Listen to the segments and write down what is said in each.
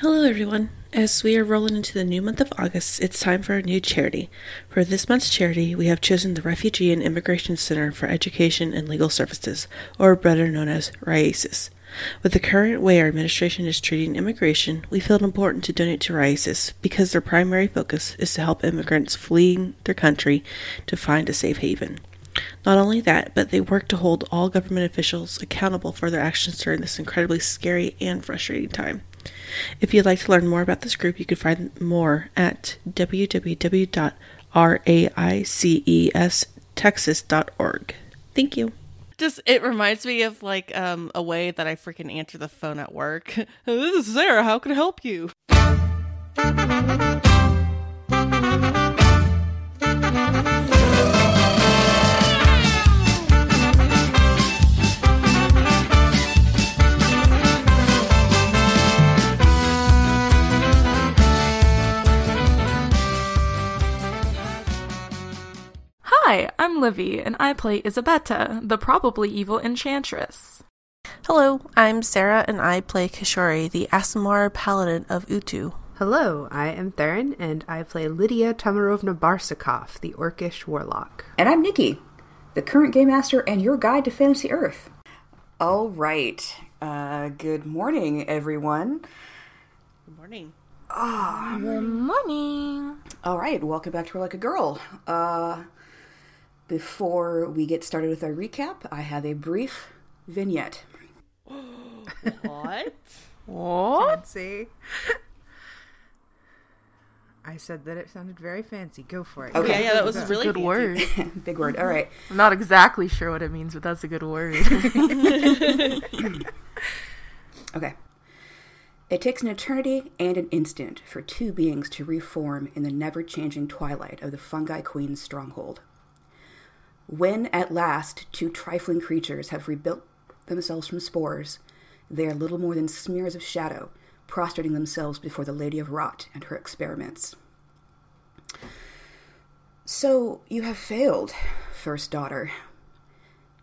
Hello, everyone. As we are rolling into the new month of August, it's time for our new charity. For this month's charity, we have chosen the Refugee and Immigration Center for Education and Legal Services, or better known as RAICES. With the current way our administration is treating immigration, we feel it important to donate to RAICES because their primary focus is to help immigrants fleeing their country to find a safe haven. Not only that, but they work to hold all government officials accountable for their actions during this incredibly scary and frustrating time. If you'd like to learn more about this group, you can find more at www.raicestexas.org. Thank you. Just it reminds me of like um a way that I freaking answer the phone at work. this is Sarah. How can I help you? Hi, I'm Livy, and I play Isabetta, the probably evil enchantress. Hello, I'm Sarah, and I play Kishori, the Aasimar Paladin of Utu. Hello, I am Theron, and I play Lydia Tomarovna Barsakov, the Orcish Warlock. And I'm Nikki, the current Game Master and your guide to Fantasy Earth. All right. Uh, good morning, everyone. Good morning. Good morning. All right, welcome back to We're Like a Girl. Uh, before we get started with our recap, I have a brief vignette. What? What? Fancy. I said that it sounded very fancy. Go for it. Okay. Yeah, yeah, that was a really good fancy. word. Big word. All right. I'm not exactly sure what it means, but that's a good word. Okay. It takes an eternity and an instant for two beings to reform in the never changing twilight of the fungi queen's stronghold. When at last two trifling creatures have rebuilt themselves from spores, they are little more than smears of shadow, prostrating themselves before the Lady of Rot and her experiments. So you have failed, first daughter.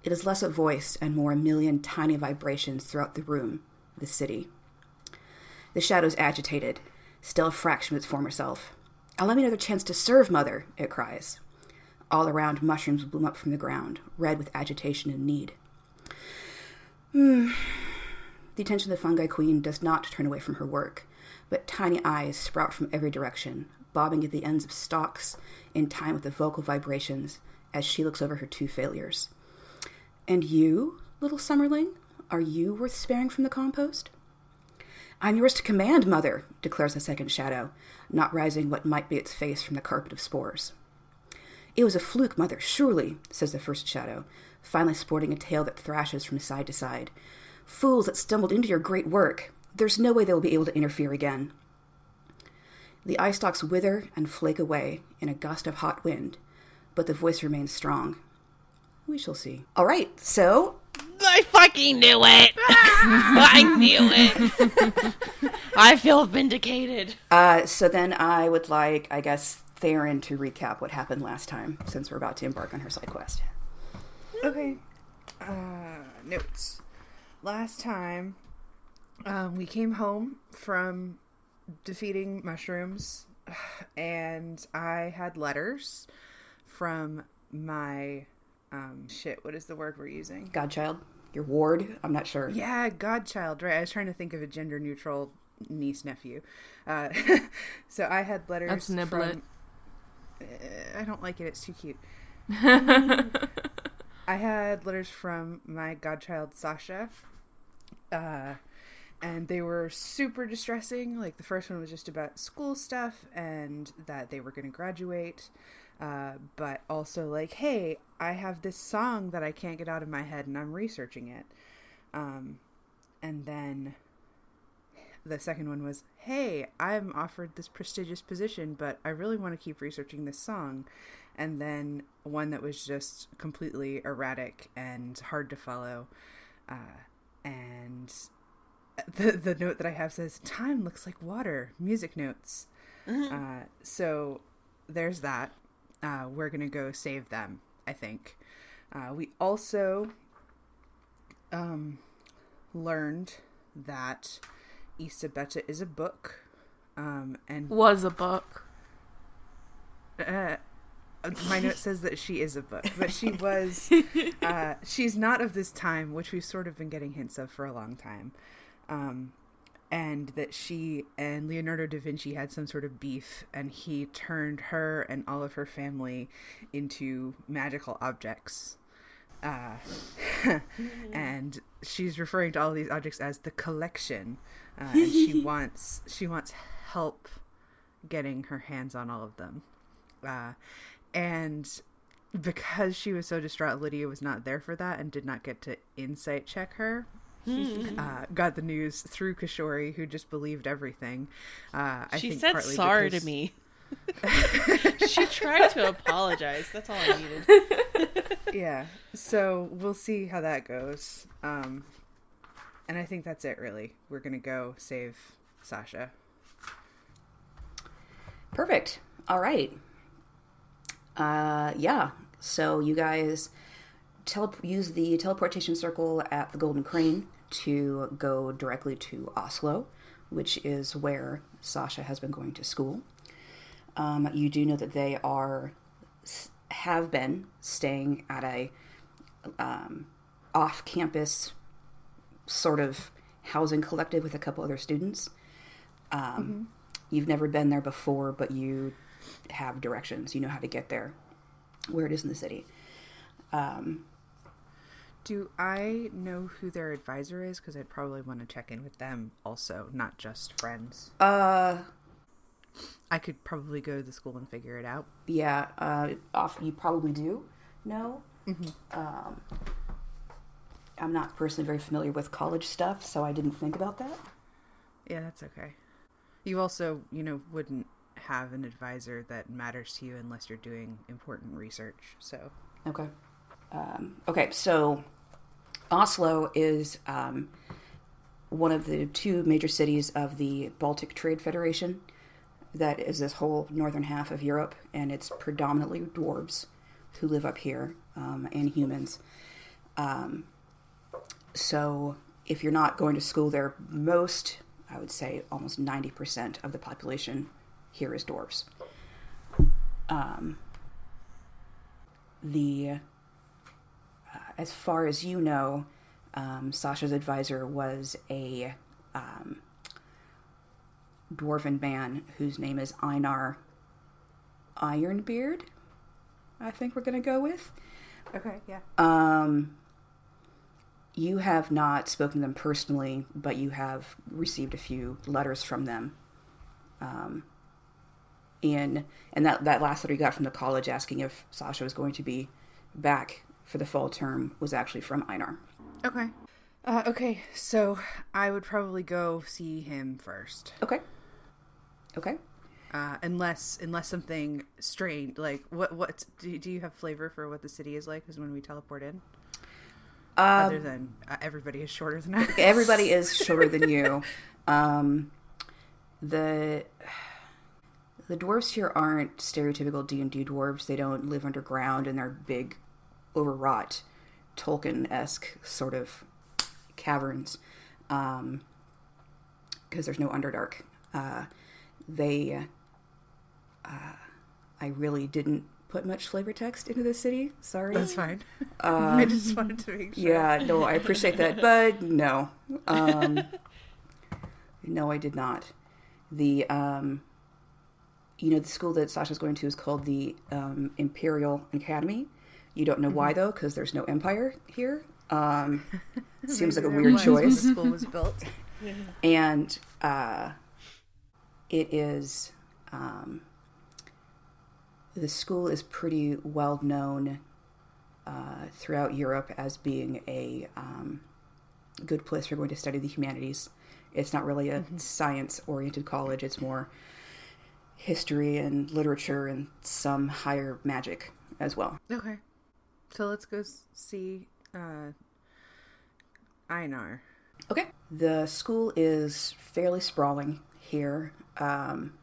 It is less a voice and more a million tiny vibrations throughout the room, the city. The shadow's agitated, still a fraction of its former self. Allow me another chance to serve, mother, it cries. All around, mushrooms bloom up from the ground, red with agitation and need. Hmm. The attention of the fungi queen does not turn away from her work, but tiny eyes sprout from every direction, bobbing at the ends of stalks in time with the vocal vibrations as she looks over her two failures. And you, little Summerling, are you worth sparing from the compost? I'm yours to command, mother, declares the second shadow, not rising what might be its face from the carpet of spores. It was a fluke, mother, surely, says the first shadow, finally sporting a tail that thrashes from side to side. Fools that stumbled into your great work. There's no way they will be able to interfere again. The eye stalks wither and flake away in a gust of hot wind, but the voice remains strong. We shall see. All right, so I fucking knew it. I knew it. I feel vindicated. Uh, so then I would like, I guess, Theron to recap what happened last time, since we're about to embark on her side quest. Okay. Uh, notes. Last time, um, we came home from defeating mushrooms, and I had letters from my um shit. What is the word we're using? Godchild, your ward, I'm not sure. Yeah, godchild. Right. I was trying to think of a gender neutral niece nephew. Uh, so I had letters. That's Niblet. From, I don't like it. It's too cute. I had letters from my godchild Sasha, uh, and they were super distressing. Like the first one was just about school stuff and that they were going to graduate, uh, but also like, hey, I have this song that I can't get out of my head, and I'm researching it. Um, and then the second one was, hey, I'm offered this prestigious position, but I really want to keep researching this song. And then one that was just completely erratic and hard to follow. Uh, and the the note that I have says, "Time looks like water." Music notes. Uh, so there's that. Uh, we're gonna go save them. I think. Uh, we also um, learned that Isabetta is a book, um, and Was a book. uh, my note says that she is a book, but she was. Uh, she's not of this time, which we've sort of been getting hints of for a long time, um, and that she and Leonardo da Vinci had some sort of beef, and he turned her and all of her family into magical objects. Uh, and she's referring to all these objects as the collection, uh, and she wants she wants help getting her hands on all of them. Uh, and because she was so distraught, Lydia was not there for that and did not get to insight check her. uh, got the news through Kishori, who just believed everything. Uh, I she think said partly sorry because- to me. she tried to apologize. That's all I needed. Yeah so we'll see how that goes um and i think that's it really we're gonna go save sasha Perfect. All right. Uh, yeah. So you guys tele- use the teleportation circle at the Golden Crane to go directly to Oslo, which is where Sasha has been going to school. Um, you do know that they are have been staying at a um, off-campus sort of housing collective with a couple other students. Um, You've never been there before, but you have directions. You know how to get there, where it is in the city. Um, do i know who their advisor is because i'd probably want to check in with them also not just friends uh, i could probably go to the school and figure it out yeah, uh, off. You probably do know. Um, I'm not personally very familiar with college stuff, so I didn't think about that. yeah that's okay you also you know wouldn't have an advisor that matters to you unless you're doing important research so Okay. Um, okay, so Oslo is um, one of the two major cities of the Baltic Trade Federation. That is this whole northern half of Europe, and it's predominantly dwarves who live up here um, and humans. Um, so if you're not going to school there, most, I would say almost 90% of the population here is dwarves. Um, the uh, as far as you know, um, Sasha's advisor was a um, dwarven man whose name is Einar Ironbeard. I think we're going to go with. okay yeah Um, you have not spoken to them personally, but you have received a few letters from them. Um, in and that that last letter you got from the college asking if Sasha was going to be back for the fall term was actually from Einar. okay uh, okay so i would probably go see him first Okay. Okay. uh, unless unless something strange like what what do, do you have flavor for what the city is like is when we teleport in other than uh, everybody is shorter than us Everybody is shorter than you. Um, the the dwarves here aren't stereotypical D and D dwarves. They don't live underground and they're big, overwrought, Tolkien esque sort of caverns, because there's no Underdark. Uh, they, uh, I really didn't put much flavor text into the city. Sorry. that's fine i just wanted to make sure Yeah, no, I appreciate that, but no, um, no, I did not. The um, you know, the school that Sasha's going to is called the um, Imperial Academy. You don't know why though, because there's no empire here. Um, seems like a weird was when choice, the school was built and uh, it is. Um, the school is pretty well known uh, throughout Europe as being a um, good place for going to study the humanities. It's not really a science oriented college, it's more history and literature and some higher magic as well. okay so let's go see uh einar Okay. The school is fairly sprawling here. Um,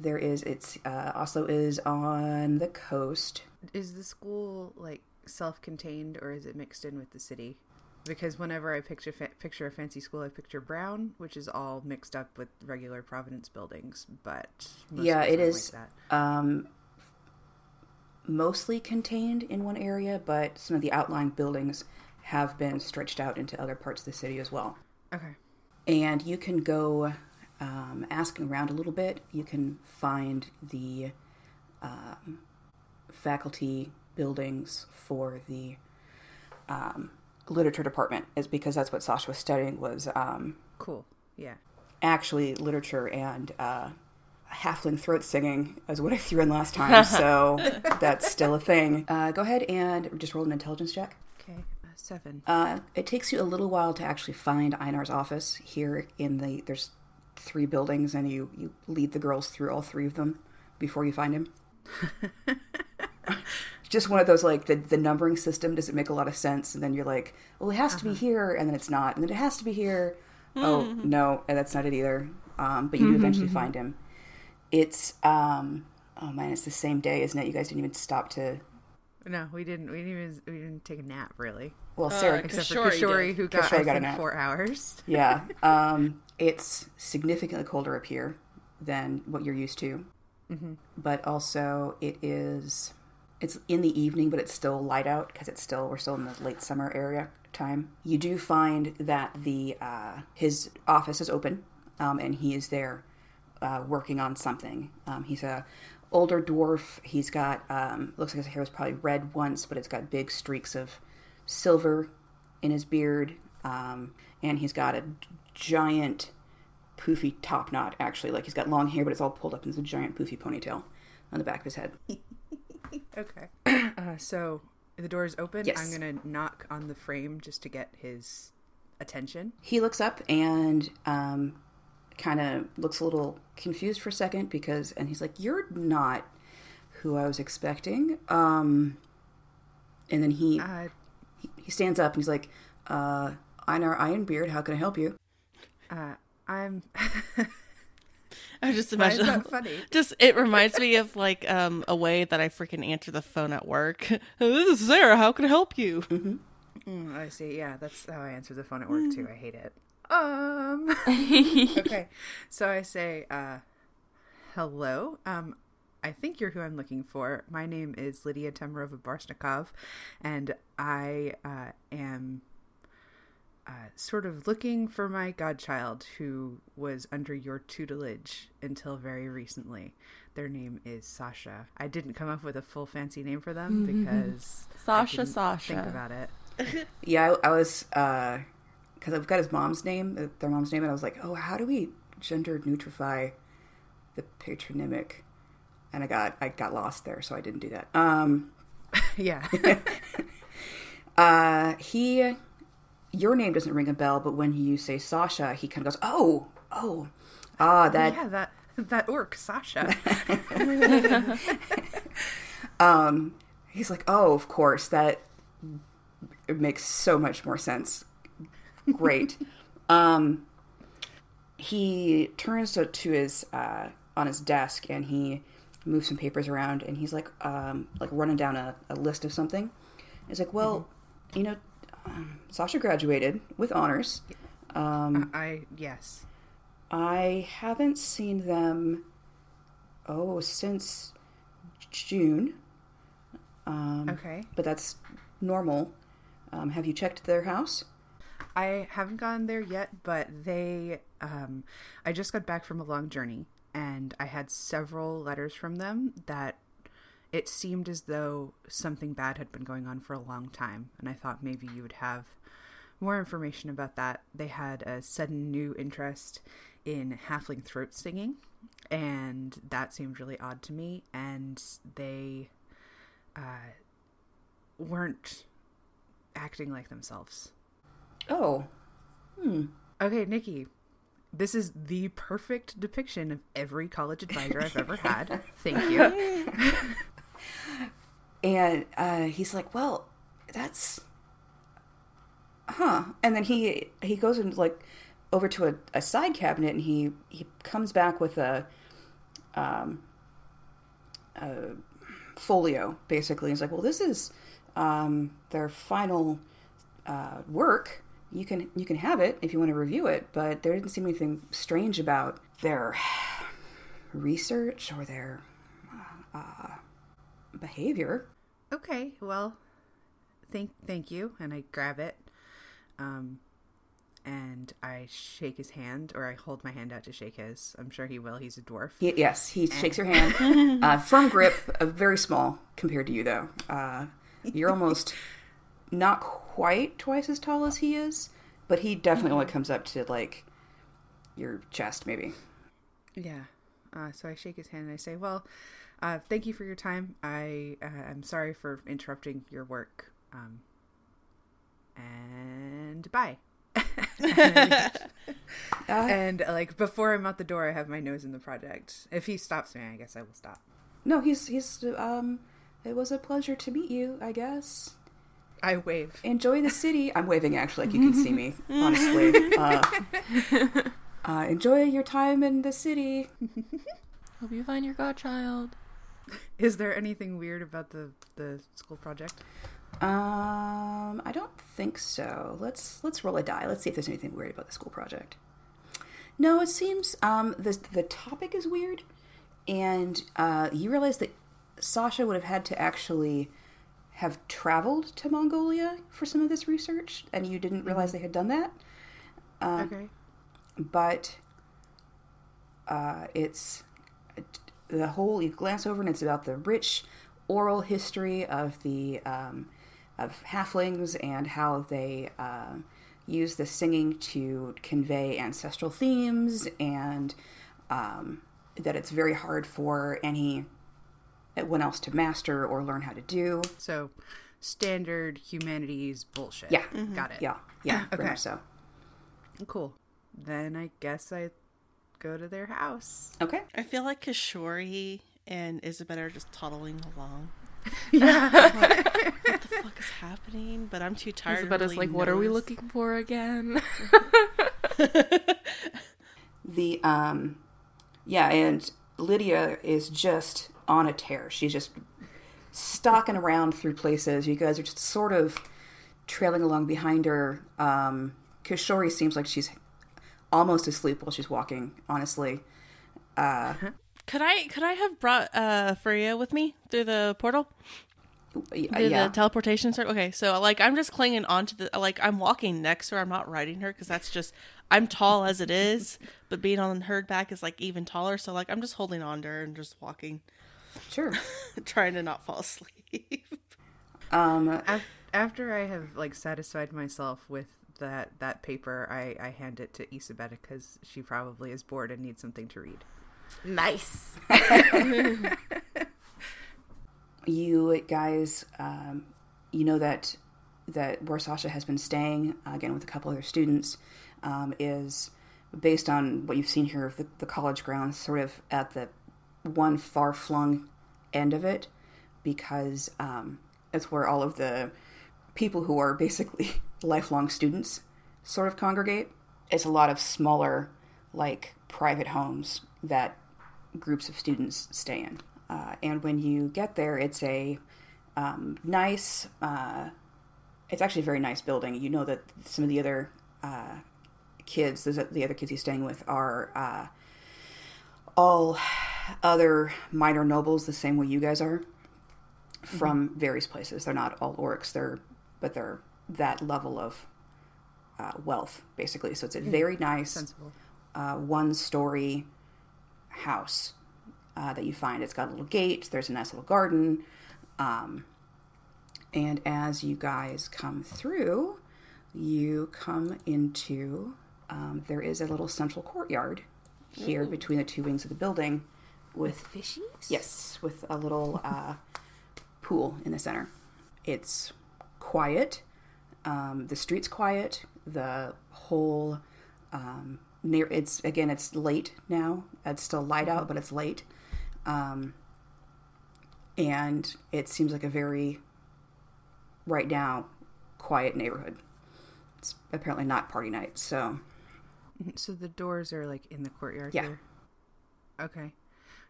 there is, it's, uh, Oslo is on the coast. is the school like self-contained or is it mixed in with the city because whenever I picture fa- picture a fancy school, I picture brown, which is all mixed up with regular Providence buildings. But yeah, it is Like that. um, mostly contained in one area, but some of the outlying buildings have been stretched out into other parts of the city as well. Okay. And you can go um, asking around a little bit. You can find the um, faculty buildings for the um, literature department, is because that's what Sasha was studying was um, Cool. Yeah. actually literature and uh, halfling throat singing is what I threw in last time, so that's still a thing. Uh, go ahead and just roll an intelligence check. Seven. Uh, it takes you a little while to actually find Einar's office here in the. There's three buildings, and you you lead the girls through all three of them before you find him. Just one of those like the the numbering system doesn't make a lot of sense, and then you're like, well, it has to be here, and then it's not, and then it has to be here. Oh no, and that's not it either. Um, but you do eventually find him. It's um, oh man, it's the same day, isn't it? You guys didn't even stop to. No, we didn't. We didn't even. We didn't take a nap really, Well, Sarah, except for Kishori Kishori, did. who got Kishori got a think, nap. four hours. Yeah. Um, it's significantly colder up here than what you're used to. But also, it is. It's in the evening, but it's still light out because it's still we're still in the late summer area time. You do find that the uh, his office is open, um, and he is there uh, working on something. Um, he's a older dwarf. He's got um, looks like his hair was probably red once, but it's got big streaks of silver in his beard, um, and he's got a giant poofy top knot. Actually, like he's got long hair, but it's all pulled up into a giant poofy ponytail on the back of his head. Okay. Uh, so the door is open. Yes. I'm gonna knock on the frame just to get his attention. He looks up and um, kind of looks a little confused for a second because, and he's like, "You're not who I was expecting." Um, and then he Uh, he, he stands up and he's like, uh, "Einar Ironbeard, how can I help you?" uh, I'm. I just imagine. that funny? Just it reminds me of like um a way that I freaking answer the phone at work. this is Sarah. How can I help you? Mm, I see. Yeah, that's how I answer the phone at work too. I hate it. Um. okay, so I say, uh, "Hello. Um, I think you're who I'm looking for. My name is Lydia Temerova Barsnikov, and I uh, am uh, sort of looking for my godchild who was under your tutelage until very recently. Their name is Sasha. I didn't come up with a full fancy name for them because I Sasha, Sasha. Think about it. Yeah, I, I was because I've got his mom's name, uh, their mom's name, and I was like, "Oh, how do we gender neutrify the patronymic?" And I got I got lost there, so I didn't do that. Um, yeah. uh, he, your name doesn't ring a bell, but when you say Sasha, he kind of goes, "Oh, oh, ah, that yeah, that that orc, Sasha. Um, he's like, oh, of course, that it makes so much more sense. Great. um, he turns to, to his uh, on his desk and he moves some papers around and he's like, um, like running down a, a list of something. He's like, well, you know, um, Sasha graduated with honors. Um, I yes. I haven't seen them, oh, since June. Um, Okay. But that's normal. Um, have you checked their house? I haven't gone there yet, but they um I just got back from a long journey and I had several letters from them that it seemed as though something bad had been going on for a long time and I thought maybe you would have more information about that. They had a sudden new interest in halfling throat singing and that seemed really odd to me and they uh weren't acting like themselves. Oh, Okay, Nikki. This is the perfect depiction of every college advisor I've ever had. Thank you. and uh, he's like, "Well, that's, huh?" And then he he goes and like over to a, a side cabinet, and he he comes back with a um a folio basically. He's like, "Well, this is um their final uh, work, you can you can have it if you want to review it. But there didn't seem anything strange about their research or their uh, behavior. Okay, well, thank thank you, and I grab it, um, and I shake his hand, or I hold my hand out to shake his. I'm sure he will. He's a dwarf. He, yes, he shakes your hand. Uh, firm grip, uh, very small compared to you, though. Uh, you're almost not quite twice as tall as he is, but he definitely only comes up to like your chest, maybe. Yeah. Uh, so I shake his hand and I say, "Well, uh, thank you for your time. I uh, I'm sorry for interrupting your work. Um, and bye." and uh, like before I'm out the door, I have my nose in the project. If he stops me, I guess I will stop. No, he's he's um. It was a pleasure to meet you. I guess. I wave. Enjoy the city. I'm waving actually, like you can see me. Honestly, uh, uh, enjoy your time in the city. Hope you find your godchild. Is there anything weird about the the school project? Um, I don't think so. Let's let's roll a die. Let's see if there's anything weird about the school project. No, it seems um the the topic is weird, and uh, you realize that Sasha would have had to actually have traveled to Mongolia for some of this research, and you didn't realize they had done that. okay. But uh, it's the whole you glance over and it's about the rich oral history of the um, of halflings and how they uh, use the singing to convey ancestral themes and um, that it's very hard for anyone else to master or learn how to do. So, standard humanities bullshit. Yeah. Got it. Yeah, yeah, Okay. much so. Cool. Then I guess I go to their house. Okay. I feel like Kishori and Isabella are just toddling along. Yeah. What the fuck is happening? But I'm too tired. to Isabetta's really like, what are we looking for again? The um yeah, and Lydia is just on a tear. She's just stalking around through places. You guys are just sort of trailing along behind her. Um Kishori seems like she's almost asleep while she's walking, honestly. Could I could I have brought uh Freya with me through the portal? Through yeah. the teleportation circle. Okay, so like I'm just clinging onto the like I'm walking next to her. I'm not riding her because that's just I'm tall as it is, but being on her back is like even taller. So like I'm just holding on to her and just walking, Sure. trying to not fall asleep. Um Af- After I have like satisfied myself with that that paper, I I hand it to Isabetta because she probably is bored and needs something to read. nice. you guys, um, you know that that where Sasha has been staying uh, again with a couple other students um, is based on what you've seen here of the, the college grounds, sort of at the one far flung end of it, because um, it's where all of the people who are basically lifelong students sort of congregate. It's a lot of smaller, like private homes that groups of students stay in. Uh, and when you get there, it's a um, nice, uh, it's actually a very nice building. You know that some of the other uh, kids, the other kids he's staying with, are uh, all other minor nobles, the same way you guys are, from various places. They're not all orcs, they're, but they're that level of uh, wealth, basically. So it's a very nice uh, one story house uh, that you find. It's got a little gate, there's a nice little garden. Um, and as you guys come through, you come into, um, there is a little central courtyard here between the two wings of the building with Fishies? Yes, with a little uh, pool in the center. It's quiet. Um, the street's quiet. The whole um, near. It's again. It's late now. It's still light out, but it's late. Um, and it seems like a very right now quiet neighborhood. It's apparently not party night, so So the doors are like in the courtyard Yeah. here. Okay.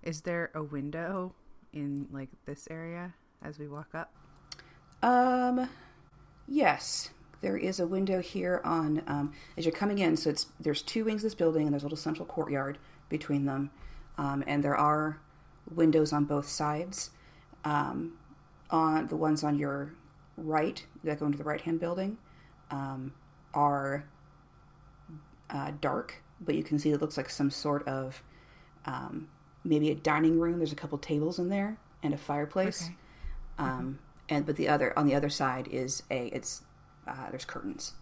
Is there a window in like this area as we walk up? Um, yes, there is a window here on um, as you're coming in. So it's there's two wings of this building, and there's a little central courtyard between them, um, and there are windows on both sides. Um, on the ones on your right that go into the right hand building um, are uh, dark, but you can see it looks like some sort of um, maybe a dining room. There's a couple tables in there and a fireplace. Okay. Um, and but the other on the other side is a it's uh, there's curtains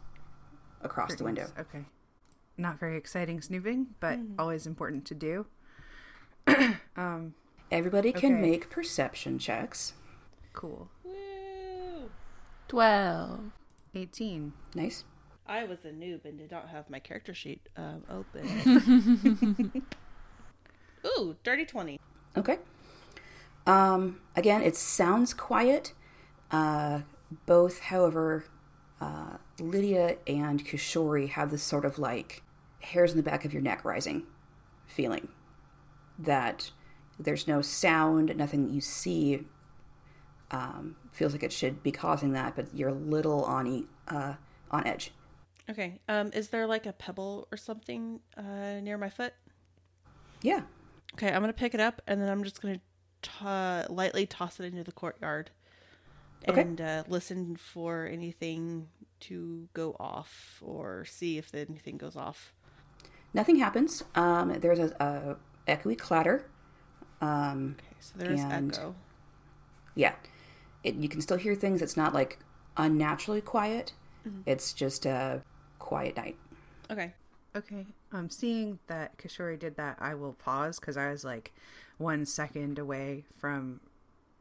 across the window. Okay. Not very exciting snooping, but always important to do. um, Everybody can Okay. make perception checks. Cool. Woo! 12. 18. Nice. I was a noob and did not have my character sheet um, open. Ooh, dirty 20. Okay. Um, again, it sounds quiet. Uh, both, however, uh, Lydia and Kishori have this sort of like hairs in the back of your neck rising feeling that there's no sound, nothing that you see um, feels like it should be causing that, but you're a little on e- uh, on edge. Okay. Um, is there like a pebble or something uh, near my foot? Yeah. Okay, I'm gonna pick it up and then I'm just gonna to- lightly toss it into the courtyard Okay. and uh, listen for anything to go off or see if anything goes off. Nothing happens. Um, there's a, a echoey clatter. Um, Okay, so there's And- echo. yeah it, you can still hear things it's not like unnaturally quiet it's just a quiet night Okay. Okay. Um, seeing that Kishori did that, I will pause because I was like one second away from.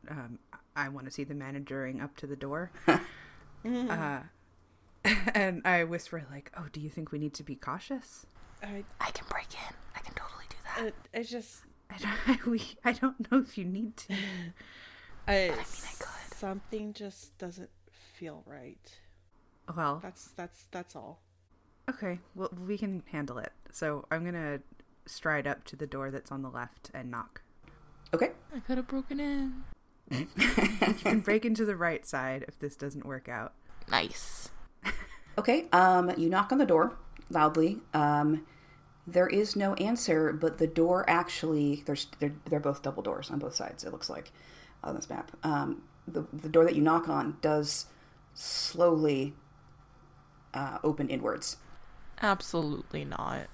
Um, I want to see the managering up to the door. uh, and I whisper like, "Oh, do you think we need to be cautious?" I, I can break in. I can totally do that. it, it's just I don't. we. I don't know if you need to. I, mean, I could. something just doesn't feel right. Well, That's that's that's all. Okay. Well, we can handle it. So I'm gonna stride up to the door that's on the left and knock. okay I could have broken in. You can break into the right side if this doesn't work out. Nice. okay um, you knock on the door loudly um, there is no answer but the door actually there's they're, they're both double doors on both sides it looks like on this map um, the, the door that you knock on does slowly uh, open inwards Absolutely not.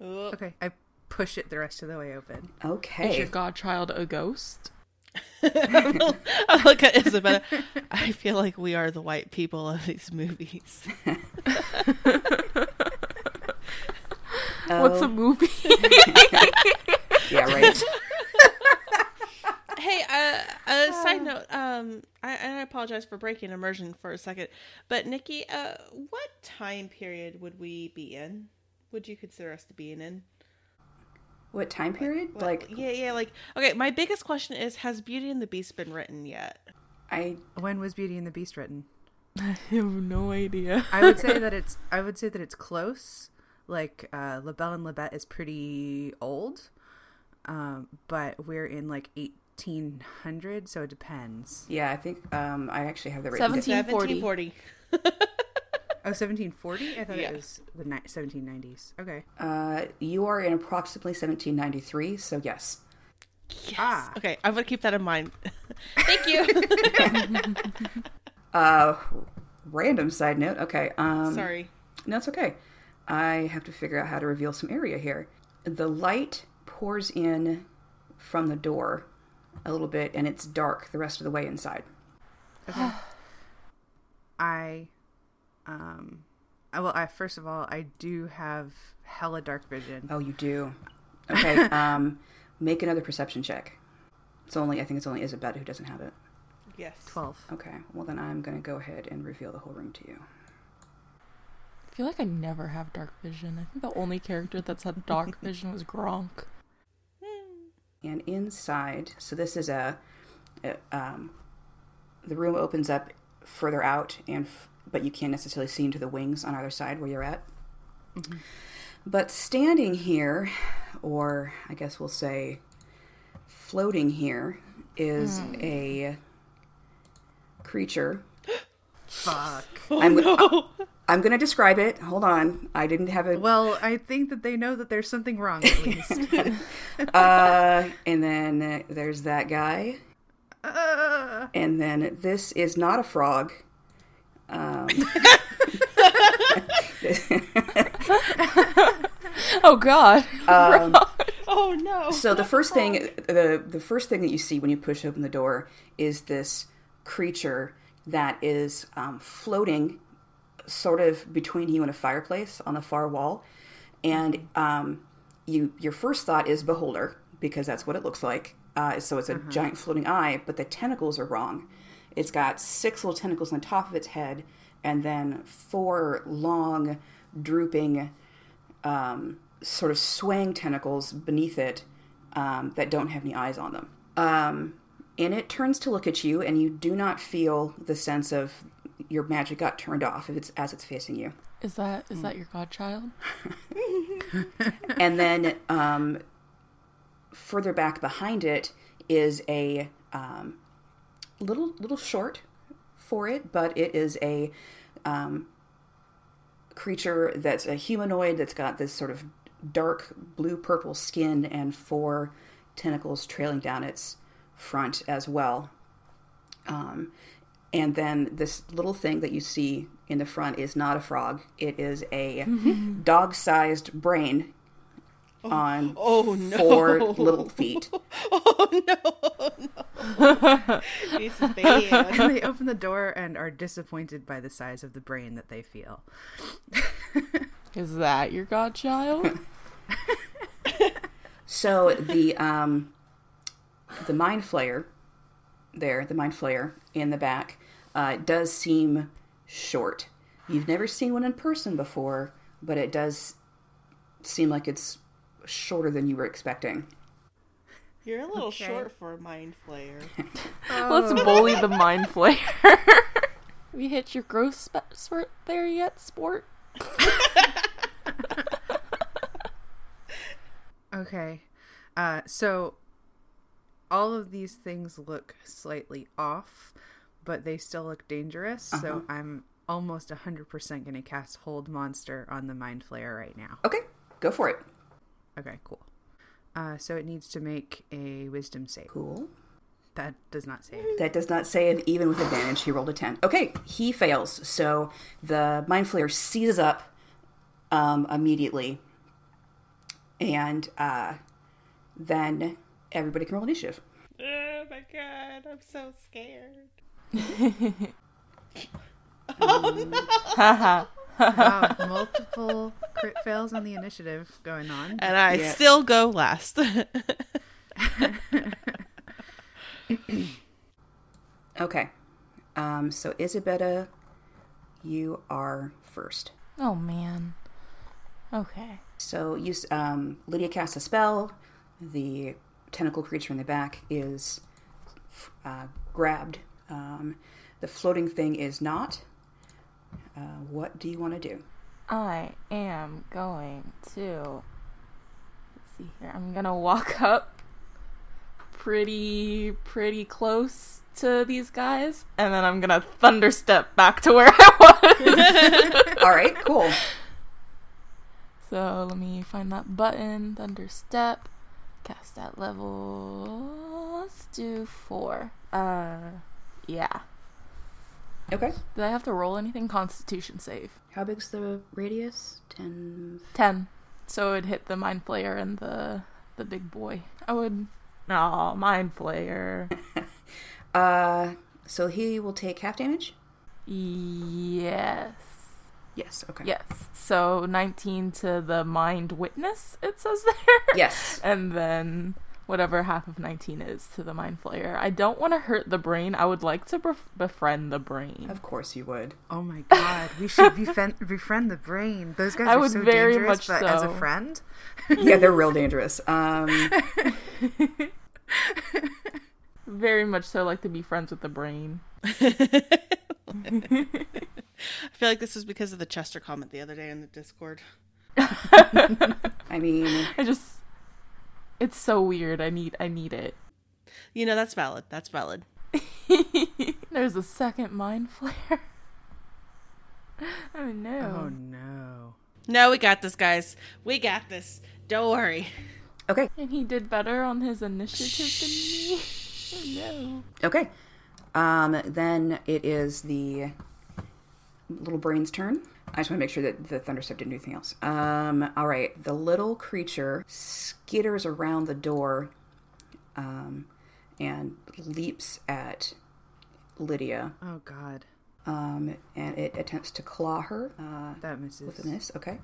Oh, Okay, I push it the rest of the way open. Okay. Is your godchild a ghost? I look at Isabella. I feel like we are the white people of these movies. What's Oh. a movie? yeah right hey, uh, a side note. Um, I, and I apologize for breaking immersion for a second, but Nikki, uh, what time period would we be in? Would you consider us to be in? What time period? Like, like, yeah, yeah, like okay. My biggest question is: Has Beauty and the Beast been written yet? I when was Beauty and the Beast written? I have no idea. I would say that it's. I would say that it's close. Like uh, La Belle and la Bête is pretty old, um, but we're in like eight Seventeen hundred, so it depends. Yeah, I think um, I actually have the right 1740. 1740. Oh, 1740? I thought yeah. it was the ni- 1790s. Okay. Uh, you are in approximately 1793, so yes. Yes. Ah. Okay, I'm going to keep that in mind. Thank you. uh, random side note. Okay. Um, Sorry. No, it's okay. I have to figure out how to reveal some area here. The light pours in from the door a little bit, and it's dark the rest of the way inside. Okay. I um I well I first of all I do have hella dark vision. Oh, you do. Okay. um, make another perception check. It's only I think it's only Isabella who doesn't have it. Yes. 12. Okay. Well, then I'm going to go ahead and reveal the whole room to you. I feel like I never have dark vision. I think the only character that's had dark vision was Gronk. And inside so this is a, a um, the room opens up further out and f- but you can't necessarily see into the wings on either side where you're at. But standing here or i guess we'll say floating here is a creature Fuck. I'm, I'm going to describe it. Hold on. I didn't have it. Well, I think that they know that there's something wrong at least. Uh, and then uh, there's that guy. Uh, And then this is not a frog. Um, Oh God. Oh no. so the first thing, the the first thing that you see when you push open the door is this creature that is um, floating, sort of between you and a fireplace on the far wall, and um, you your first thought is beholder because that's what it looks like. Uh, so it's a giant floating eye, but the tentacles are wrong. It's got six little tentacles on top of its head, and then four long, drooping, um, sort of swaying tentacles beneath it um, that don't have any eyes on them. Um, and it turns to look at you, and you do not feel the sense of your magic got turned off if it's as it's facing you. Is that is that your godchild? and then um, further back behind it is a um, little little short for it, but it is a um, creature that's a humanoid that's got this sort of dark blue purple skin and four tentacles trailing down its front as well. Um, and then this little thing that you see in the front is not a frog. It is a dog-sized brain on oh, no. four little feet. Oh no. no. It's bad. and they open the door and are disappointed by the size of the brain that they feel. Is that your godchild? So the um, the mind flayer there, the mind flayer in the back, uh, does seem short. You've never seen one in person before, but it does seem like it's shorter than you were expecting. You're a little Okay. short for a mind flayer. Let's bully the mind flayer. we hit your growth sp- spurt there yet, sport? Okay. Uh, so all of these things look slightly off, but they still look dangerous. So I'm almost 100% going to cast Hold Monster on the Mind Flayer right now. Okay, go for it. Okay, cool. Uh, so it needs to make a Wisdom save. Cool. That does not save. That does not say it even with advantage. He rolled a 10. Okay, he fails. So the mind flayer seizes up um, immediately. And uh, then everybody can roll initiative. oh my god, I'm so scared. Haha. Wow, multiple crit fails on the initiative going on. And I Yeah. still go last. Okay. Um, so Isabetta, you are first. oh man. Okay. So you, um, Lydia casts a spell. The tentacle creature in the back is uh, grabbed. Um, the floating thing is not. Uh, what do you want to do? I am going to. Let's see here. I'm gonna walk up pretty, pretty close to these guys, and then I'm gonna thunder step back to where I was. All right, cool. so let me find that button. Thunder step. Cast at level. Let's do four. Uh, yeah. Okay. Did I have to roll anything? Constitution save. How big's the radius? Ten. Ten. So it would hit the mind flayer and the the big boy. I would. Oh, mind flayer. Uh, so he will take half damage. yes. Yes. Okay. Yes. So 19 to the mind witness, it says there. Yes. And then whatever half of 19 is to the mind flayer. I don't want to hurt the brain. I would like to bef- befriend the brain. Of course you would. Oh my god, we should befriend, befriend the brain. Those guys I are would so very dangerous, much but as a friend, Yeah, they're real dangerous. Um, Very much so like to be friends with the brain. I feel like this is because of the Chester comment the other day in the Discord. I mean, I just it's so weird. I need I need it. You know, that's valid. That's valid. There's a second mind flayer. Oh no. Oh no. No, we got this, guys. We got this. Don't worry. Okay. And he did better on his initiative than me. Oh no. Okay. Um, then it is the little brain's turn. I just want to make sure that the thunderstep didn't do anything else. Um, all right. The little creature skitters around the door um, and leaps at Lydia. Oh god. Um, and it attempts to claw her uh, That misses. with this. Okay.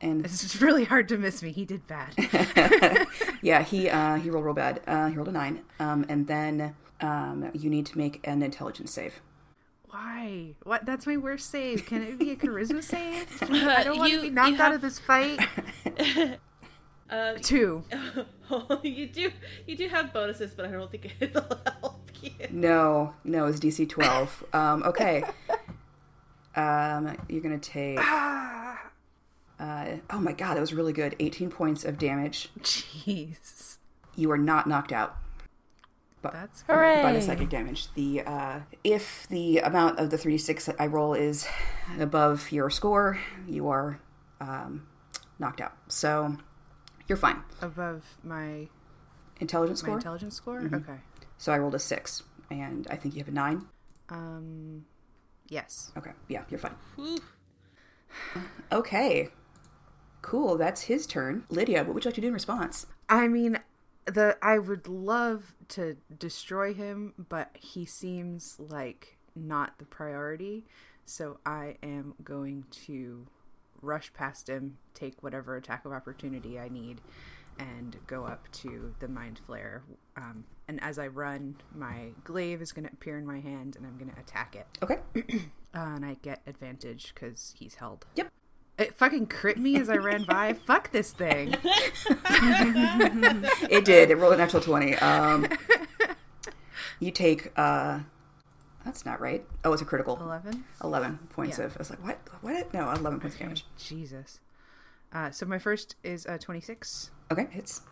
And It's really hard to miss me. He did bad. yeah, he uh, he rolled real bad. Uh, he rolled a nine. Um, and then um, you need to make an intelligence save. Why? What? That's my worst save. Can it be a charisma save? I don't want You- to be you knocked out of this fight. Um, Two. you do you do have bonuses, but I don't think it'll help you. No, no, it's DC 12. um, okay. Um, you're going to take. Uh, oh my god, that was really good. 18 points of damage. Jeez. You are not knocked out That's Hooray! by the psychic damage. The uh, If the amount of the 3d6 that I roll is above your score, you are um, knocked out. So you're fine. above my Intelligence my score? intelligence score. Mm-hmm. Okay. so I rolled a 6, and I think you have a 9. Um. Yes. Okay, yeah, you're fine. Okay. Cool, that's his turn. Lydia, what would you like to do in response? I mean, the I would love to destroy him, but he seems like not the priority. So I am going to rush past him, take whatever attack of opportunity I need, and go up to the mind flayer. Um, and as I run, my glaive is going to appear in my hand, and I'm going to attack it. Okay. Uh, and I get advantage because he's held. Yep. It fucking crit me as I ran by. Fuck this thing. It did. It rolled a natural 20. Um, you take, uh, that's not right. Oh, it's a critical. Eleven. 11 points Yeah. of, I was like, what? What? No, 11 points of damage. Jesus. Uh, so my first is uh, 26. Okay, hits.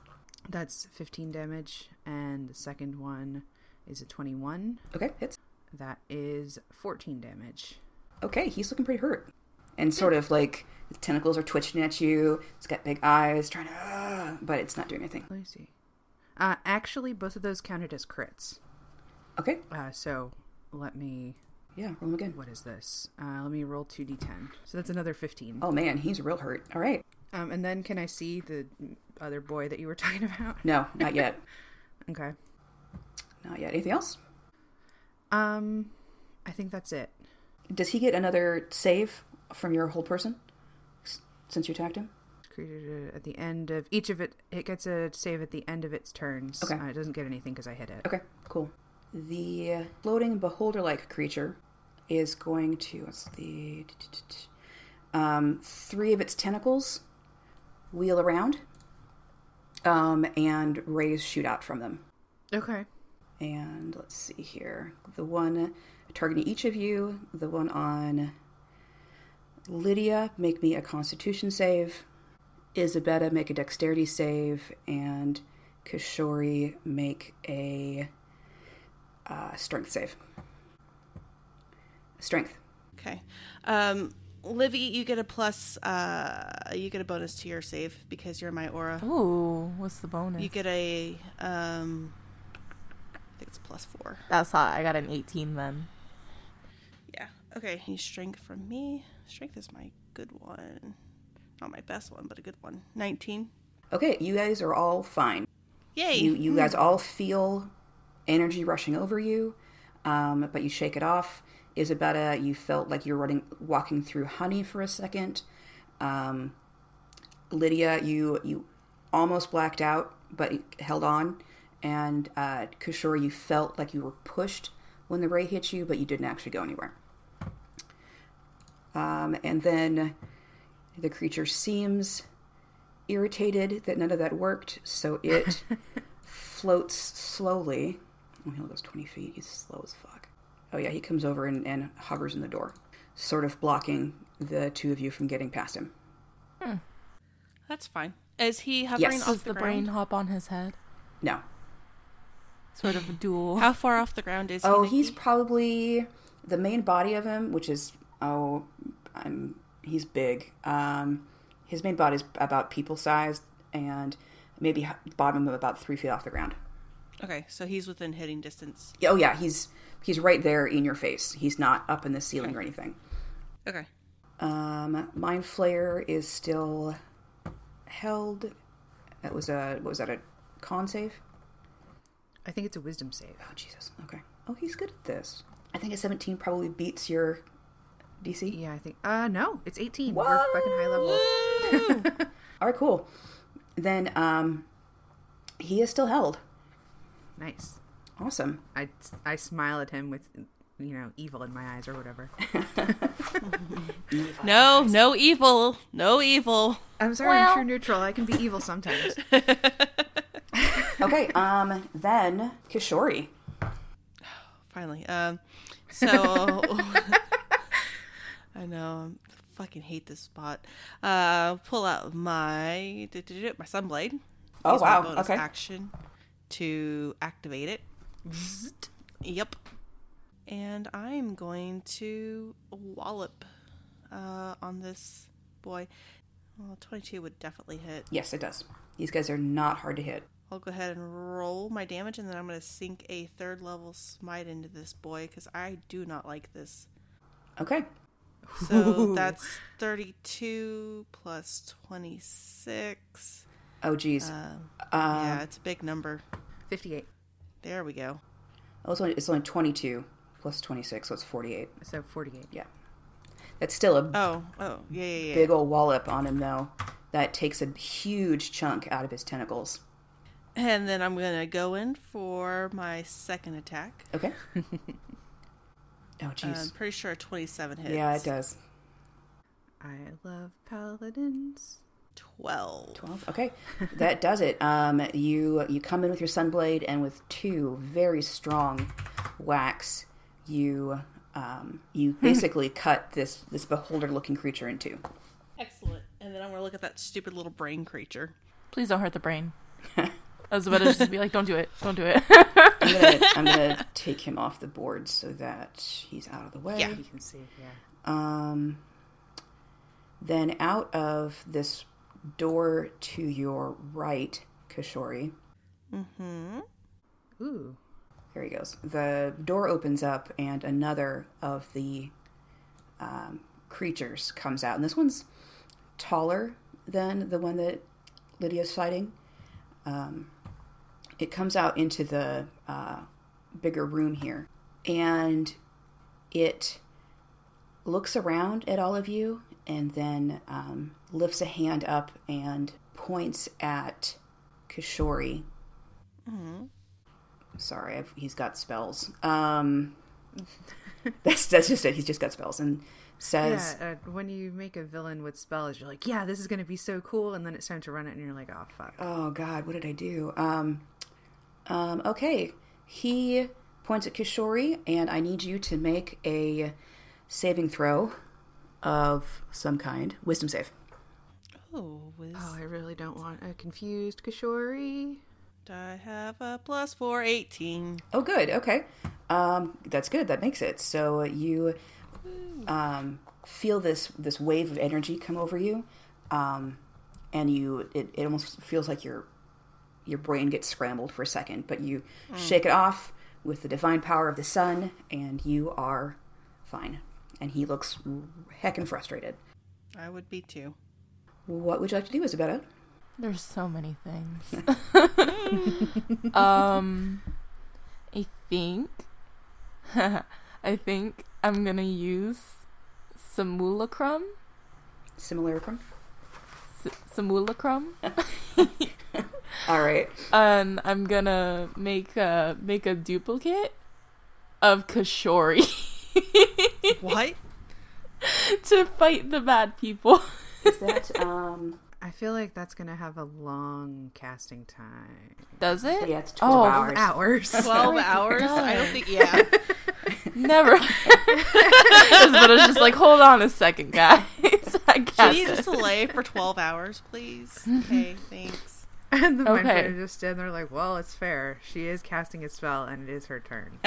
That's 15 damage. And the second one is a 21. Okay, hits. That is 14 damage. Okay, he's looking pretty hurt. And sort of like, the tentacles are twitching at you. It's got big eyes, trying to, uh, but it's not doing anything. Let me see. Uh, actually, both of those counted as crits. Okay, Uh, so let me. yeah, roll him again. What is this? Uh, let me roll 2d10. So that's another 15. Oh man, he's real hurt. All right. Um, and then can I see the other boy that you were talking about? No, not yet. Okay. not yet. Anything else? Um, I think that's it. Does he get another save from your whole person since you attacked him? created at the end of each of it it gets a save at the end of its turns Okay. uh, it doesn't get anything because i hit it Okay, cool. The floating beholder-like creature is going to what's the um, three of its tentacles wheel around um, and rays shoot out from them. okay And let's see here. The one targeting each of you, the one on Lydia, make me a constitution save. Isabetta, make a dexterity save. And Kishori, make a uh, strength save. Strength. Okay. Um, Livy, you get a plus. Uh, you get a bonus to your save because you're my aura. Ooh, what's the bonus? You get a. Um, I think it's a plus four. That's hot. I got an 18 then. Yeah. Okay. You strength from me. Strength is my good one. Not my best one, but a good one. Nineteen. Okay, you guys are all fine. Yay! You you guys all feel energy rushing over you, um, but you shake it off. Isabella, you felt like you were running, walking through honey for a second. Um, Lydia, you you almost blacked out, but held on. And uh, Kushor, you felt like you were pushed when the ray hit you, but you didn't actually go anywhere. Um, and then the creature seems irritated that none of that worked, so it floats slowly. Oh, he only goes 20 feet. He's slow as fuck. Oh, yeah, he comes over and, and hovers in the door, sort of blocking the two of you from getting past him. That's fine. Is he hovering Yes. off Does the, the brain hop on his head? No. Sort of a duel. How far off the ground is he? Oh, Nikki? he's probably the main body of him, which is, oh, I'm he's big. Um, his main body's about people sized, and maybe bottom of about three feet off the ground. Okay, so he's within hitting distance. Oh yeah, he's he's right there in your face. He's not up in the ceiling or anything. Okay. Um, Mind Flayer is still held. That was a what was that a con save? I think it's a wisdom save. Oh Jesus. Okay. Oh, he's good at this. I think a 17 probably beats your DC. Yeah, I think. Uh, no, it's 18. What? We're fucking high level. All right, cool. Then um, he is still held. Nice. Awesome. I, I smile at him with, you know, evil in my eyes or whatever. No, no evil. No evil. I'm sorry, Well- I'm true neutral. I can be evil sometimes. Okay. Um. Then Kishori. Finally. Um so I know. I fucking hate this spot. Uh pull out my my sunblade. Oh, Use wow, okay. Action to activate it. yep. And I'm going to wallop uh, on this boy. Well, 22 would definitely hit. Yes, it does. These guys are not hard to hit. I'll go ahead and roll my damage, and then I'm going to sink a third level smite into this boy because I do not like this. Okay. So that's 32 plus 26. Oh, geez. Uh, Um, yeah, it's a big number. 58. There we go. oh, it's, only, it's only 22 plus 26, so it's 48. So 48. Yeah. That's still a Oh, oh, yeah, yeah, yeah. big old wallop on him, though. That takes a huge chunk out of his tentacles. And then I'm going to go in for my second attack. Okay. oh, jeez. I'm pretty sure 27 hits. yeah, it does. I love paladins. 12. 12 okay that does it um you you come in with your sunblade and with two very strong whacks you um you basically cut this this beholder looking creature in two Excellent. And then I'm going to look at that stupid little brain creature. Please don't hurt the brain. I was about to just be like, don't do it. Don't do it. i'm gonna i'm gonna take him off the board so that he's out of the way Yeah. You can see, yeah. um then out of this door to your right kishori Mm-hmm. Ooh. There he goes. The door opens up, and another of the um, creatures comes out. And this one's taller than the one that Lydia's fighting. Um, it comes out into the uh, bigger room here, and it looks around at all of you, and then um, lifts a hand up and points at Kishori. Sorry I've, he's got spells. Um that's that's just it. He's just got spells and says Yeah, uh, when you make a villain with spells, you're like, yeah, this is going to be so cool. And then it's time to run it, and you're like, oh, fuck. oh god what did i do? Um um okay he points at kishori and i need you to make a saving throw of some kind wisdom save Oh, whiz. Oh, I really don't want a confused Kishori. I have a plus four, 18. Oh, good. Okay, um, that's good. That makes it so you um, feel this this wave of energy come over you, um, and you it, it almost feels like your your brain gets scrambled for a second, but you shake it off with the divine power of the sun, and you are fine. And he looks heckin' frustrated. I would be too. What would you like to do, Isabella? There's so many things. um, I think, I think I'm gonna use simulacrum. Simulacrum. S- simulacrum. All right. and I'm gonna make a make a duplicate of Kishori What? to fight the bad people. Is that um? I feel like that's going to have a long casting time. Does it? Yeah, it's twelve Oh, hours. Hours. 12 hours? I don't think, yeah. Never. Isabella's just like, hold on a second, guys. I Can you just delay for 12 hours, please? Okay, thanks. And the mind Okay. flayer just stand there like, well, it's fair. She is casting a spell, and it is her turn.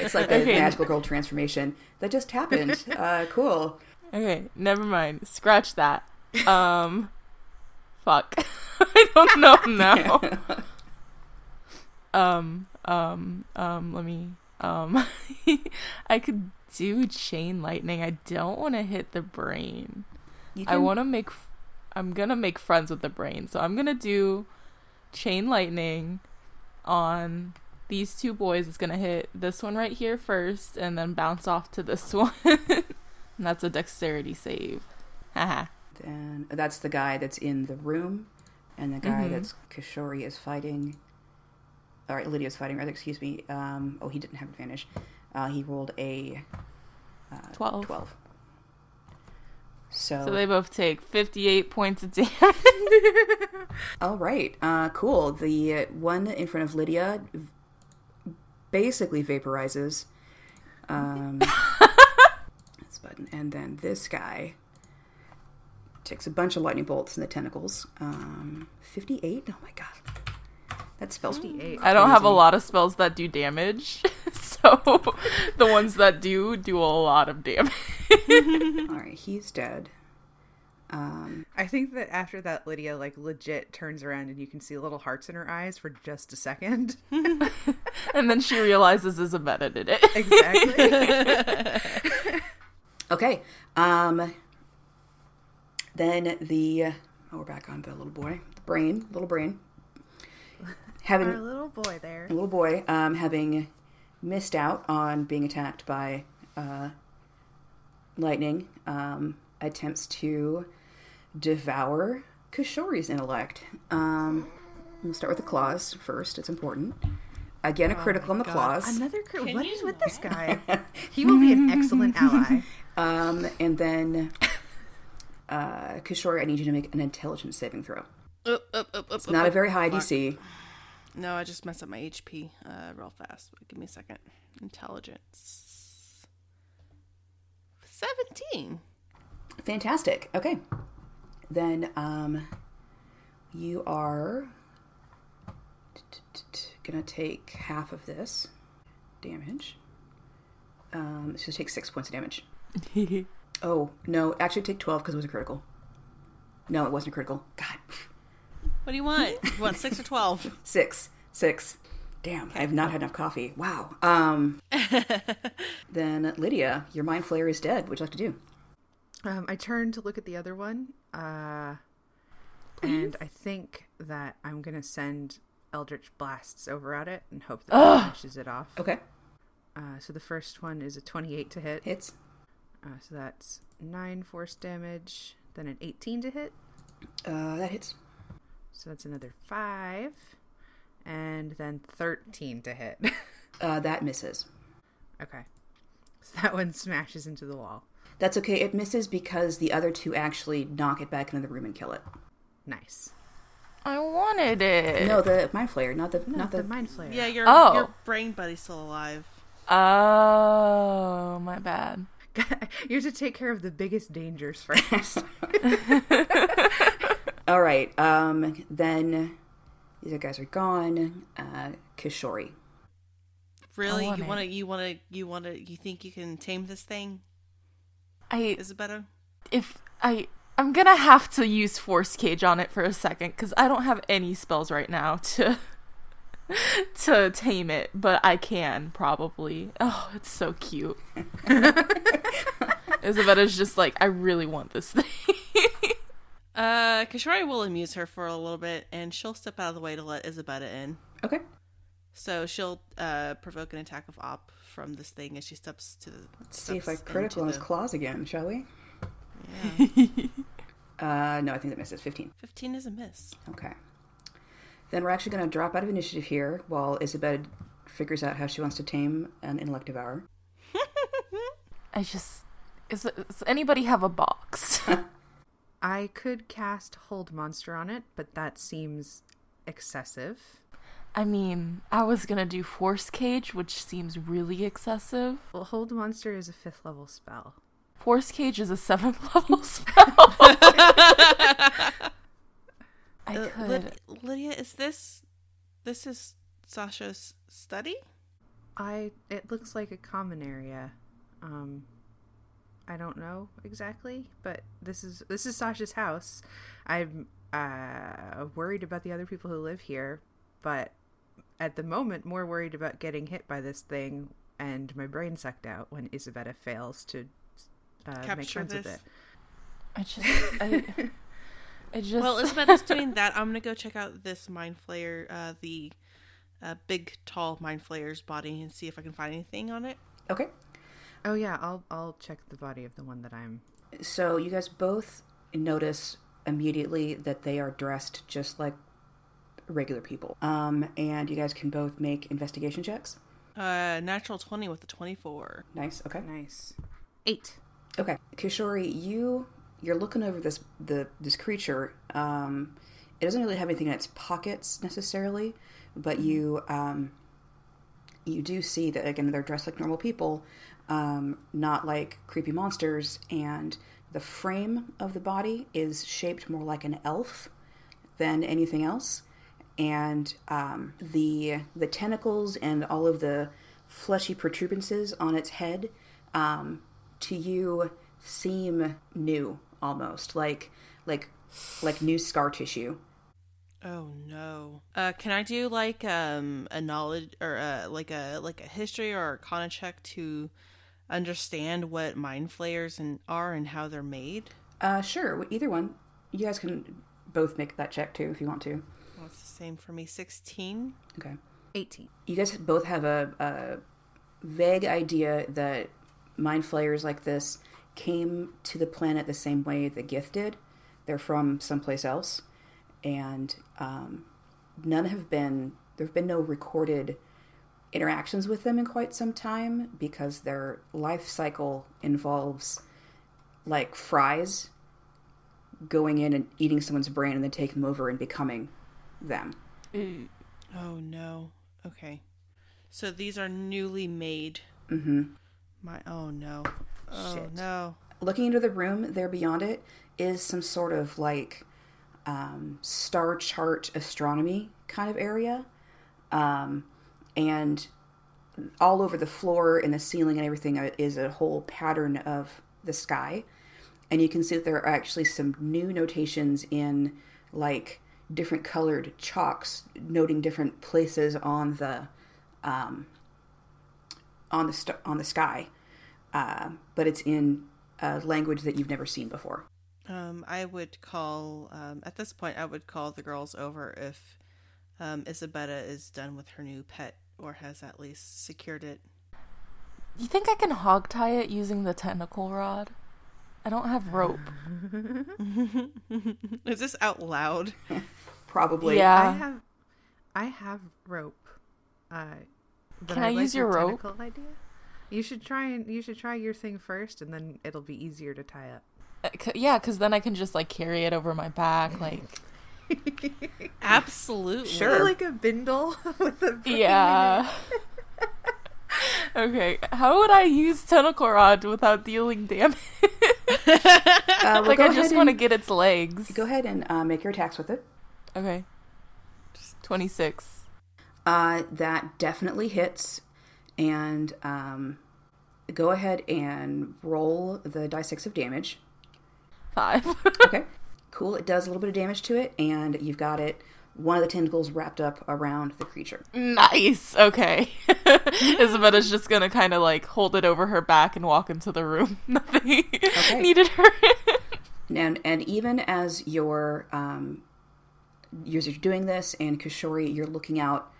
It's like a Okay. magical girl transformation that just happened. Uh, cool. Okay, never mind. Scratch that. Um, fuck. I don't know now. um, um, um. Let me. Um, I could do chain lightning. I don't want to hit the brain. You I want to make. I'm gonna make friends with the brain, so I'm gonna do chain lightning on these two boys. It's gonna hit this one right here first, and then bounce off to this one. and that's a dexterity save. Haha. Then that's the guy that's in the room, and the guy Mhm. that's Kishori is fighting. All right, Lydia's fighting. Rather, excuse me. Um, oh, he didn't have advantage. Uh, he rolled a uh, Twelve. Twelve. So, So they both take 58 points of damage. all right, uh, cool. The one in front of Lydia basically vaporizes. Um, this button, and then this guy takes a bunch of lightning bolts in the tentacles. Um, Fifty-eight. Oh my god, that spell's 58. I don't have a lot of spells that do damage. So the ones that do, do a lot of damage. All right, he's dead. Um, I think that after that, Lydia like legit turns around and you can see little hearts in her eyes for just a second. and then she realizes Isabella did it. exactly. okay. Um, then the oh, we're back on the little boy, the brain, little brain, having Our little boy there. a little boy um, having missed out on being attacked by uh, lightning um, attempts to devour Kishori's intellect. Um, we'll start with the claws first. It's important. Again, a critical on the claws. Another crit. Can What you is with this guy? He will be an excellent ally. Um, and then, uh, Kishori, I need you to make an intelligence saving throw. Up, up, up, up, It's not a very high DC. No, I just messed up my HP uh, real fast. Give me a second. Intelligence. 17. Fantastic. Okay. Then um you are gonna take half of this damage. Um so take six points of damage. Oh, no, actually take twelve because it was a critical. No, it wasn't a critical. God. What do you want? You want 6 or 12? Six. Six. Damn, I have not had enough coffee. Wow. Um then Lydia, your mind flayer is dead. What'd you like to do? Um, I turn to look at the other one, uh, and I think that I'm gonna send Eldritch blasts over at it and hope that it finishes it off. Okay. Uh, so the first one is a 28 to hit. Hits. Uh, so that's nine force damage, then an 18 to hit. Uh that hits. So that's another five, and then 13 to hit. Uh that misses. okay, so that one smashes into the wall. That's okay. It misses because the other two actually knock it back into the room and kill it. Nice. I wanted it. No, the mind flayer, not the Not not the the. mind flayer. Yeah, your, Oh. your brain buddy's still alive. Oh, my bad. you have to take care of the biggest dangers first. All right. Um. Then these other guys are gone. Uh, Kishori. Really? want You want to, you want to, you want to, you think you can tame this thing, I Isabella? if I I'm gonna have to use force cage on it for a second because I don't have any spells right now to to tame it, but I can probably. Oh, it's so cute. Isabella's just like, I really want this thing. Uh, Kishori will amuse her for a little bit, and she'll step out of the way to let Isabella in. Okay. So she'll uh, provoke an attack of op from this thing as she steps to the. Let's see if I critical on his the- claws again, shall we? Yeah. Uh, no, I think that misses. Fifteen. Fifteen is a miss. Okay. Then we're actually going to drop out of initiative here while Isabella figures out how she wants to tame an intellect devourer. I just is, does anybody have a box? I could cast Hold Monster on it, but that seems excessive. I mean, I was gonna do force cage, which seems really excessive. Well, Hold Monster is a fifth level spell. Force cage is a seventh level spell. I could. Uh, Lyd- Lydia, is this this is Sasha's study? I it looks like a common area. Um I don't know exactly, but this is this is Sasha's house. I'm uh worried about the other people who live here, but at the moment more worried about getting hit by this thing and my brain sucked out when Isabetta fails to uh, make Capture friends with this. it. I just, I, I just. Well, Isabet's doing that. I'm gonna go check out this mind flayer, uh, the uh, big, tall mind flayer's body, and see if I can find anything on it. Okay. Oh yeah, I'll I'll check the body of the one that I'm So you guys both notice immediately that they are dressed just like regular people. Um, and you guys can both make investigation checks. Uh, natural twenty with a twenty-four. Nice. Okay. nice. Eight. Okay, Kishori, you you're looking over this the this creature. Um, it doesn't really have anything in its pockets necessarily, but you um, you do see that again they're dressed like normal people, um, not like creepy monsters, and the frame of the body is shaped more like an elf than anything else, and um, the the tentacles and all of the fleshy protuberances on its head um, to you seem new almost like like like new scar tissue Oh no. Uh, can I do like um a knowledge or uh like a like a history or arcana check to understand what mind flayers and are and how they're made? uh sure either one you guys can both make that check too if you want to Well, it's the same for me. Sixteen. okay Eighteen. you guys both have a, a vague idea that mind flayers like this came to the planet the same way the gift did they're from someplace else and um, none have been there have been no recorded interactions with them in quite some time because their life cycle involves like fries going in and eating someone's brain and then taking them over and becoming them Oh no. Okay. So these are newly made. mm-hmm My oh no. Oh Shit. no. looking into the room there beyond it is some sort of like um, star chart astronomy kind of area um, and all over the floor and the ceiling and everything uh, is a whole pattern of the sky and you can see that there are actually some new notations in like different colored chalks noting different places on the um, on the st- on the sky uh, but it's in a language that you've never seen before. Um, I would call um, at this point. I would call the girls over if um, Isabetta is done with her new pet or has at least secured it. You think I can hog tie it using the tentacle rod? I don't have rope. is this out loud? Probably. Yeah. I have I have rope. Uh Can I like use your rope? tentacle Idea. You should try and you should try your thing first and then it'll be easier to tie up. Uh, c- Yeah, because then I can just like carry it over my back, like Absolutely. Sure. Like a bindle with a yeah. okay, how would I use tentacle rod without dealing damage? Uh, well, like I just want to get its legs. Go ahead and uh, make your attacks with it. Okay, twenty six. Uh, that definitely hits. And um, go ahead and roll the die six of damage. Five. Okay. Cool. It does a little bit of damage to it, and you've got it. One of the tentacles wrapped up around the creature. nice. Okay. Isabella's just gonna kind of like hold it over her back and walk into the room. Nothing needed her. And and even as you're um, you're doing this, and Kishori, you're looking out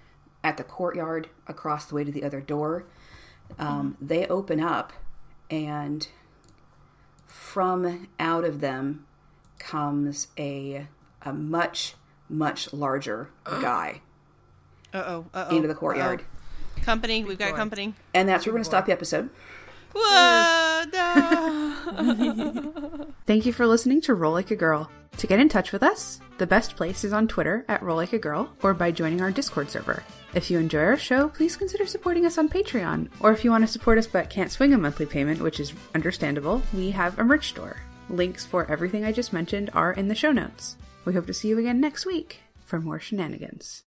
at the courtyard across the way to the other door. Um, They open up, and from out of them comes a a much much larger guy Uh oh. Uh oh. into the courtyard. Company. We've got boy. company. And that's where we're going to stop the episode. Whoa! No. Thank you for listening to Roll Like a Girl. To get in touch with us, the best place is on Twitter at Roll Like a Girl or by joining our Discord server. If you enjoy our show, please consider supporting us on Patreon. Or if you want to support us but can't swing a monthly payment, which is understandable, we have a merch store. Links for everything I just mentioned are in the show notes. We hope to see you again next week. for more shenanigans.